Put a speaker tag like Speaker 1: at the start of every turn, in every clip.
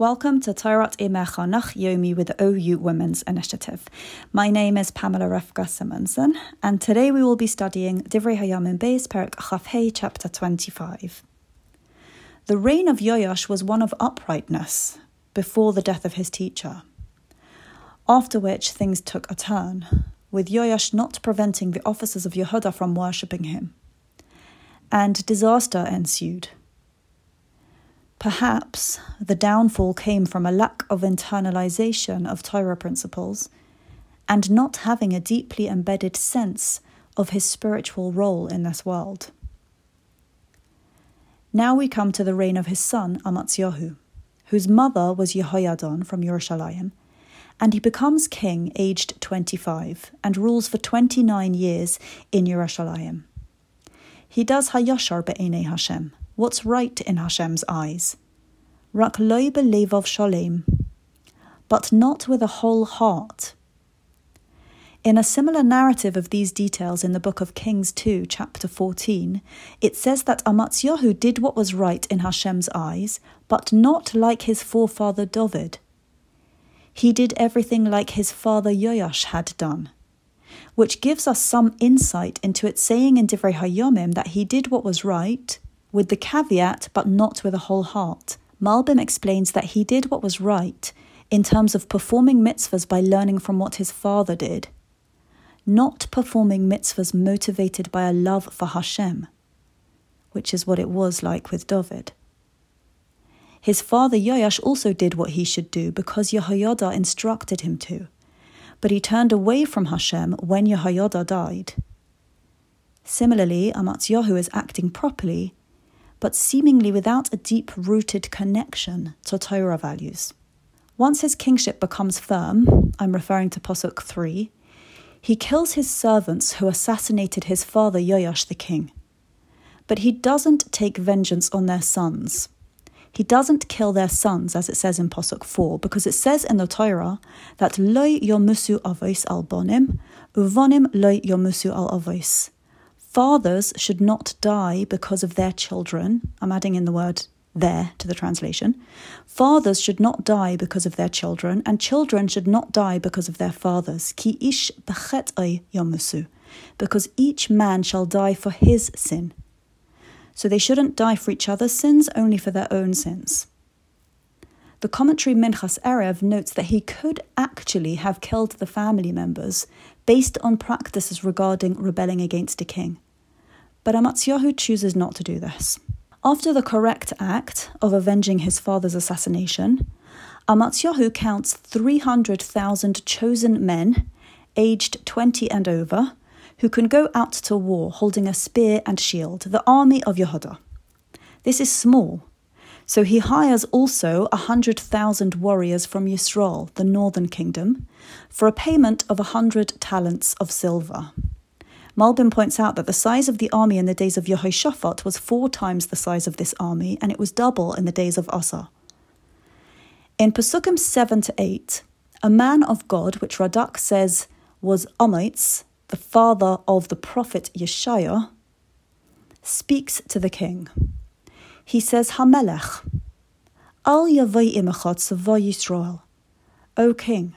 Speaker 1: Welcome to Torah Imecha Nach Yomi with the OU Women's Initiative. My name is Pamela Revka Simonson, and today we will be studying Divrei Hayamim Beis Perek Chaf Hei, chapter 25. The reign of Yoash was one of uprightness before the death of his teacher, after which things took a turn, with Yoash not preventing the officers of Yehuda from worshipping him. And disaster ensued Perhaps the downfall came from a lack of internalization of Torah principles and not having a deeply embedded sense of his spiritual role in this world. Now we come to the reign of his son Amatzyahu, whose mother was Jehoiadon from Yerushalayim, and he becomes king aged 25 and rules for 29 years in Yerushalayim. He does Hayashar be'enei Hashem, what's right in Hashem's eyes. Rak loy belevov shalem, but not with a whole heart. In a similar narrative of these details in the book of Kings 2, chapter 14, it says that Amatzyahu did what was right in Hashem's eyes, but not like his forefather David. He did everything like his father Yoash had done, which gives us some insight into it saying in Divrei Hayomim that he did what was right, with the caveat, but not with a whole heart. Malbim explains that he did what was right in terms of performing mitzvahs by learning from what his father did, not performing mitzvahs motivated by a love for Hashem, which is what it was like with David. His father Yoash also did what he should do because Yehoiada instructed him to, but he turned away from Hashem when Yehoiada died. Similarly, Amatzyahu is acting properly but seemingly without a deep rooted connection to Torah values. Once his kingship becomes firm, I'm referring to Posuk 3, he kills his servants who assassinated his father Yoash the king. But he doesn't take vengeance on their sons. He doesn't kill their sons, as it says in Posuk 4, because it says in the Torah that Loi yomusu avos al bonim, uvonim loi yomusu al avos. Fathers should not die because of their children. I'm adding in the word there to the translation. Fathers should not die because of their children, and children should not die because of their fathers. Ki ish yomusu, because each man shall die for his sin. So they shouldn't die for each other's sins, only for their own sins. The commentary Minchas Erev notes that he could actually have killed the family members based on practices regarding rebelling against a king. But Amatzyahu chooses not to do this. After the correct act of avenging his father's assassination, Amatzyahu counts 300,000 chosen men, aged 20 and over, who can go out to war holding a spear and shield, the army of Yehuda. This is small, so he hires also a hundred thousand warriors from Yisrael, the northern kingdom, for a payment of a hundred talents of silver. Malbim points out that the size of the army in the days of Yehoshaphat was four times the size of this army, and it was double in the days of Asa. In Pesukim 7 to 8, a man of God, which Radak says was Amotz, the father of the prophet Yeshaya, speaks to the king he says, Hamelech, Al Yavai Imachot Yisrael. O king,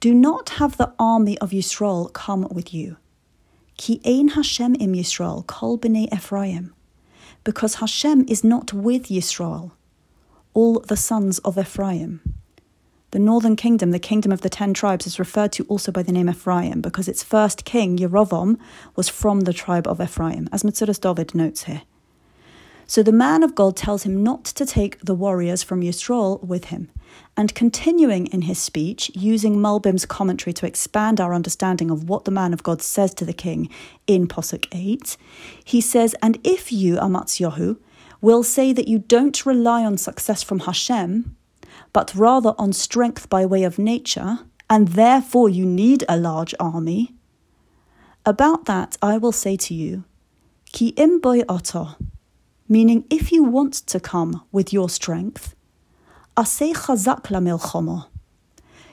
Speaker 1: do not have the army of Yisrael come with you. Ki ein Hashem im Yisrael, kol b'nei Ephraim. Because Hashem is not with Yisrael, all the sons of Ephraim. The northern kingdom, the kingdom of the ten tribes, is referred to also by the name Ephraim because its first king, Yerovam, was from the tribe of Ephraim, as Metzudas David notes here. So the man of God tells him not to take the warriors from Yisrael with him. And continuing in his speech, using Malbim's commentary to expand our understanding of what the man of God says to the king in Posuk 8, he says, And if you, Amatzyahu, will say that you don't rely on success from Hashem, but rather on strength by way of nature, and therefore you need a large army, about that I will say to you, Ki imboy oto, meaning if you want to come with your strength, aseh chazak la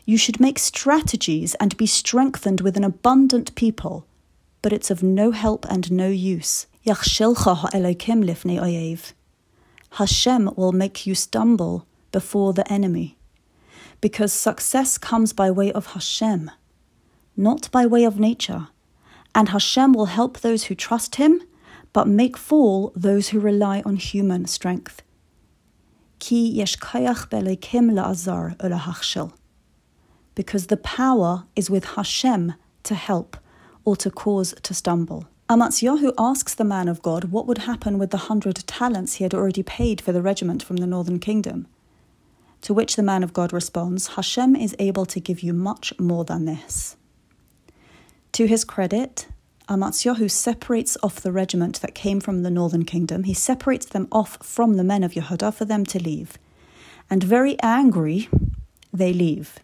Speaker 1: You should make strategies and be strengthened with an abundant people, but it's of no help and no use. Hashem will make you stumble before the enemy. Because success comes by way of Hashem, not by way of nature. And Hashem will help those who trust Him, but make fall those who rely on human strength. Because the power is with Hashem to help or to cause to stumble. Amatzyahu asks the man of God what would happen with the hundred talents he had already paid for the regiment from the northern kingdom. To which the man of God responds, Hashem is able to give you much more than this. To his credit, Amatzyahu separates off the regiment that came from the northern kingdom. He separates them off from the men of Yehuda for them to leave. And very angry, they leave.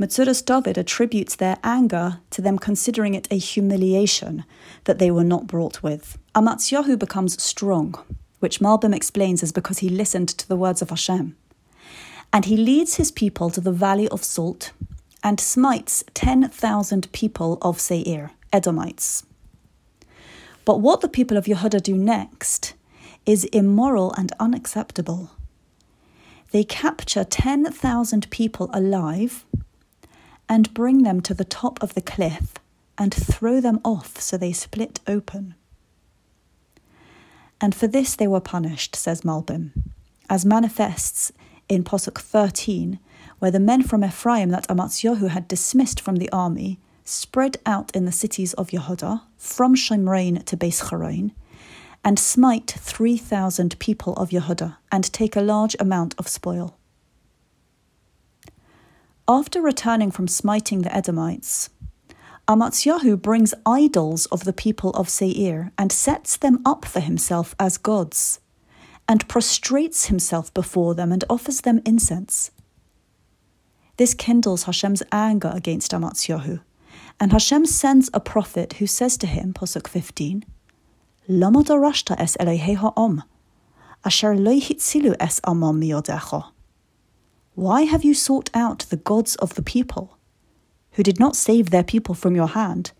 Speaker 1: Metzudas David attributes their anger to them considering it a humiliation that they were not brought with. Amatzyahu becomes strong, which Malbim explains is because he listened to the words of Hashem. And he leads his people to the valley of Salt and smites 10,000 people of Seir, Edomites. But what the people of Yehuda do next is immoral and unacceptable. They capture 10,000 people alive and bring them to the top of the cliff and throw them off so they split open. And for this they were punished, says Malbim, as manifests in Posuk 13, where the men from Ephraim that Amatzyahu had dismissed from the army spread out in the cities of Yehuda, from Shomron to Beis and smite 3,000 people of Yehuda, and take a large amount of spoil. After returning from smiting the Edomites, Amatzyahu brings idols of the people of Seir and sets them up for himself as gods, and prostrates himself before them and offers them incense. This kindles Hashem's anger against Amatzyahu, and Hashem sends a prophet who says to him, Posuk 15, Lama darashta es Elohei ha'om, asher lo es amam miyodecha. Why have you sought out the gods of the people, who did not save their people from your hand?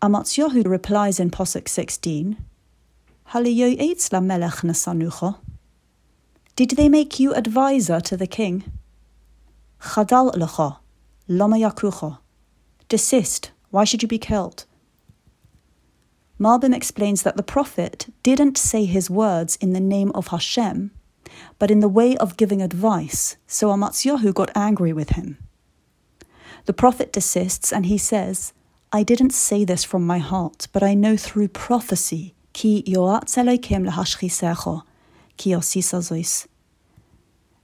Speaker 1: Amatzyahu replies in Posuk 16, Did they make you adviser to the king? Chadal lecha, lama yakucha. Desist, why should you be killed? Malbim explains that the prophet didn't say his words in the name of Hashem, but in the way of giving advice, so Amatzyahu got angry with him. The prophet desists and he says, I didn't say this from my heart, but I know through prophecy, ki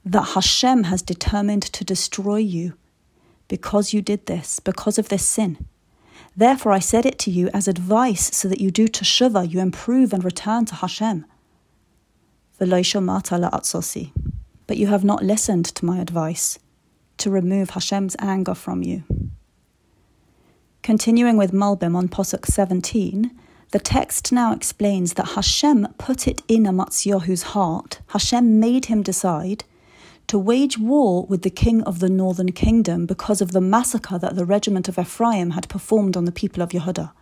Speaker 1: that Hashem has determined to destroy you because you did this, because of this sin. Therefore, I said it to you as advice so that you do teshuvah, you improve and return to Hashem. But you have not listened to my advice to remove Hashem's anger from you. Continuing with Malbim on Posuk 17, the text now explains that Hashem put it in Amatzyahu's heart, Hashem made him decide to wage war with the king of the northern kingdom because of the massacre that the regiment of Ephraim had performed on the people of Yehuda.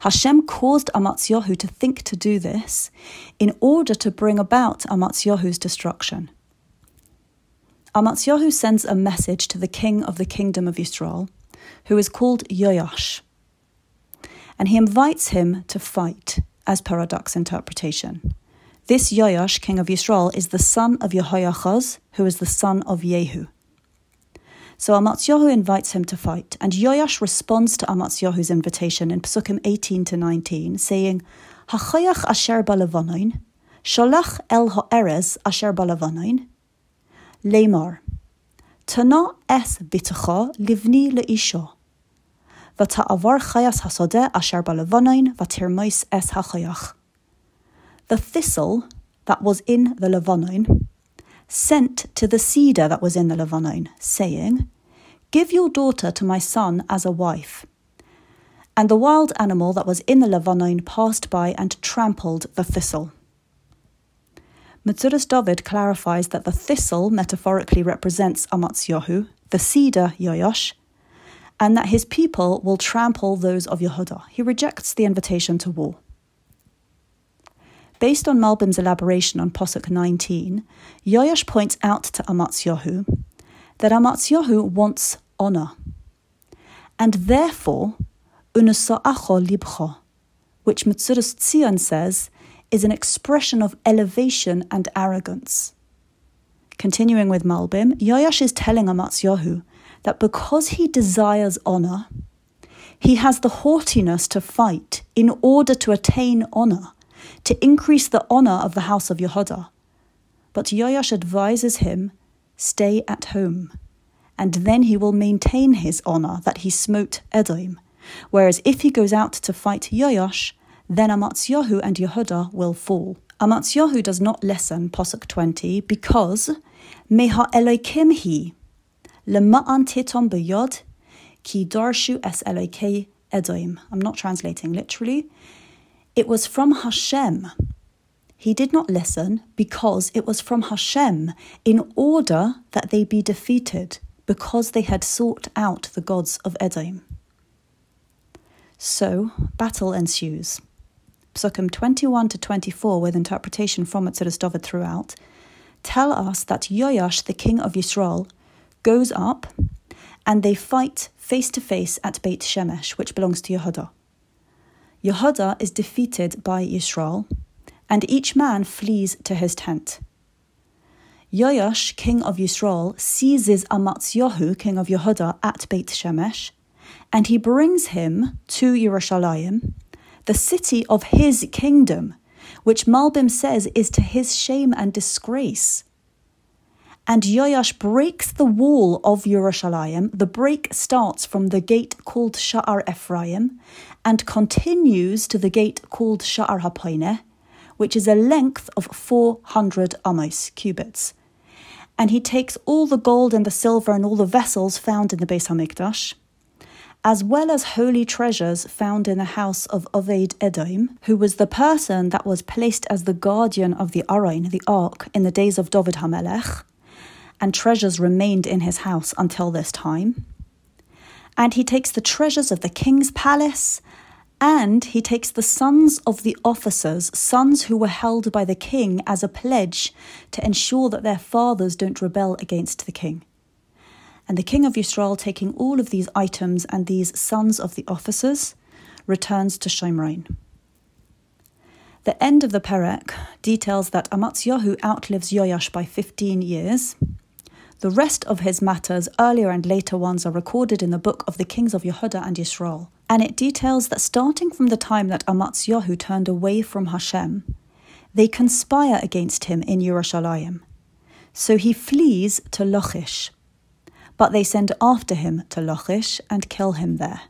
Speaker 1: Hashem caused Amatzyahu to think to do this in order to bring about Amatzyahu's destruction. Amatzyahu sends a message to the king of the kingdom of Israel, who is called Yoash, and he invites him to fight, as per Radak's interpretation. This Yoash, king of Yisrael, is the son of Jehoiachaz, who is the son of Jehu. So Amatzyahu invites him to fight, and Yoash responds to Amatzyahu's invitation in Psukim 18 to 19, saying, Hachayach asher balavonain, sholach el ha'erez asher balavonain, lemar, tana es bitacha livni leisha, avar chayas hasodeh asher balavonain vatirmois es hachayach. The thistle that was in the Levonin sent to the cedar that was in the Lebanon, saying, Give your daughter to my son as a wife. And the wild animal that was in the Lebanon passed by and trampled the thistle. Metzudas David clarifies that the thistle metaphorically represents Amatzyahu, the cedar Yoash, and that his people will trample those of Yehuda. He rejects the invitation to war. Based on Malbim's elaboration on Posuk 19, Yoash points out to Amatzyahu that Amatzyahu wants honor, and therefore, unusa'acho libcho, which Metzudas Tzion says is an expression of elevation and arrogance. Continuing with Malbim, Yoash is telling Amatzyahu that because he desires honor, he has the haughtiness to fight in order to attain honor, to increase the honor of the house of Yehuda. But Yoash advises him, stay at home, and then he will maintain his honor that he smote Edom. Whereas if he goes out to fight Yoash, then Amatzyahu and Yehuda will fall. Amatzyahu does not listen, Posuk 20, because Meha Elokim hi, Lema'an titom beyod, ki darshu es Elokei Edom. I'm not translating literally. It was from Hashem. He did not listen because it was from Hashem in order that they be defeated, because they had sought out the gods of Edom. So, battle ensues. Psukim 21 to 24, with interpretation from Metzudas David throughout, tell us that Yoash, the king of Yisrael, goes up and they fight face to face at Beit Shemesh, which belongs to Yehuda. Yehuda is defeated by Yisrael, and each man flees to his tent. Yoash, king of Yisrael, seizes Amatzyahu, king of Yehuda, at Beit Shemesh, and he brings him to Yerushalayim, the city of his kingdom, which Malbim says is to his shame and disgrace. And Yoash breaks the wall of Yerushalayim. The break starts from the gate called Sha'ar Ephraim and continues to the gate called Sha'ar Hapaineh, which is a length of 400 amos, cubits. And he takes all the gold and the silver and all the vessels found in the Beis Hamikdash, as well as holy treasures found in the house of Oved Edom, who was the person that was placed as the guardian of the Aron, the ark, in the days of David Hamelech, and treasures remained in his house until this time. And he takes the treasures of the king's palace, and he takes the sons of the officers, sons who were held by the king as a pledge to ensure that their fathers don't rebel against the king. And the king of Israel, taking all of these items and these sons of the officers, returns to Shomron. The end of the Perek details that Amatzyahu outlives Yoash by 15 years. The rest of his matters, earlier and later ones, are recorded in the book of the kings of Yehuda and Yisrael. And it details that starting from the time that Amatzyahu turned away from Hashem, they conspire against him in Yerushalayim. So he flees to Lachish, but they send after him to Lachish and kill him there.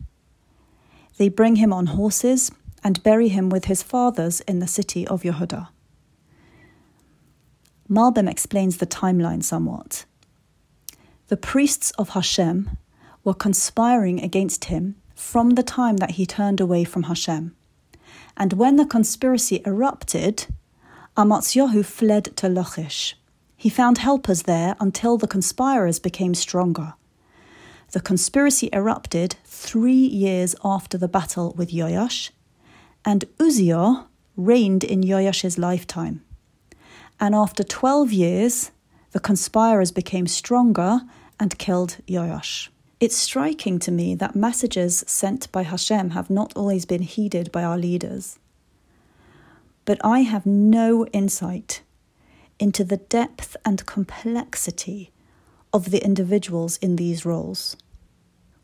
Speaker 1: They bring him on horses and bury him with his fathers in the city of Yehuda. Malbim explains the timeline somewhat. The priests of Hashem were conspiring against him from the time that he turned away from Hashem. And when the conspiracy erupted, Amatzyahu fled to Lachish. He found helpers there until the conspirators became stronger. The conspiracy erupted three years after the battle with Yoash, and Uzziah reigned in Yoash's lifetime. And after 12 years, the conspirators became stronger and killed Yoash. It's striking to me that messages sent by Hashem have not always been heeded by our leaders. But I have no insight into the depth and complexity of the individuals in these roles.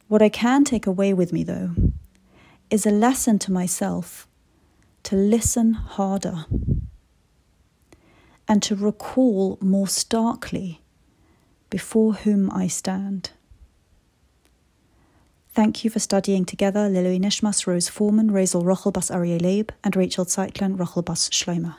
Speaker 1: What I can take away with me, though, is a lesson to myself to listen harder and to recall more starkly before whom I stand. Thank you for studying together Lilui Nishmas Rose Foreman, Razel Rochel Bas Aryeh Leib, and Rachel Zeitlin Rochel Bas Schleimer.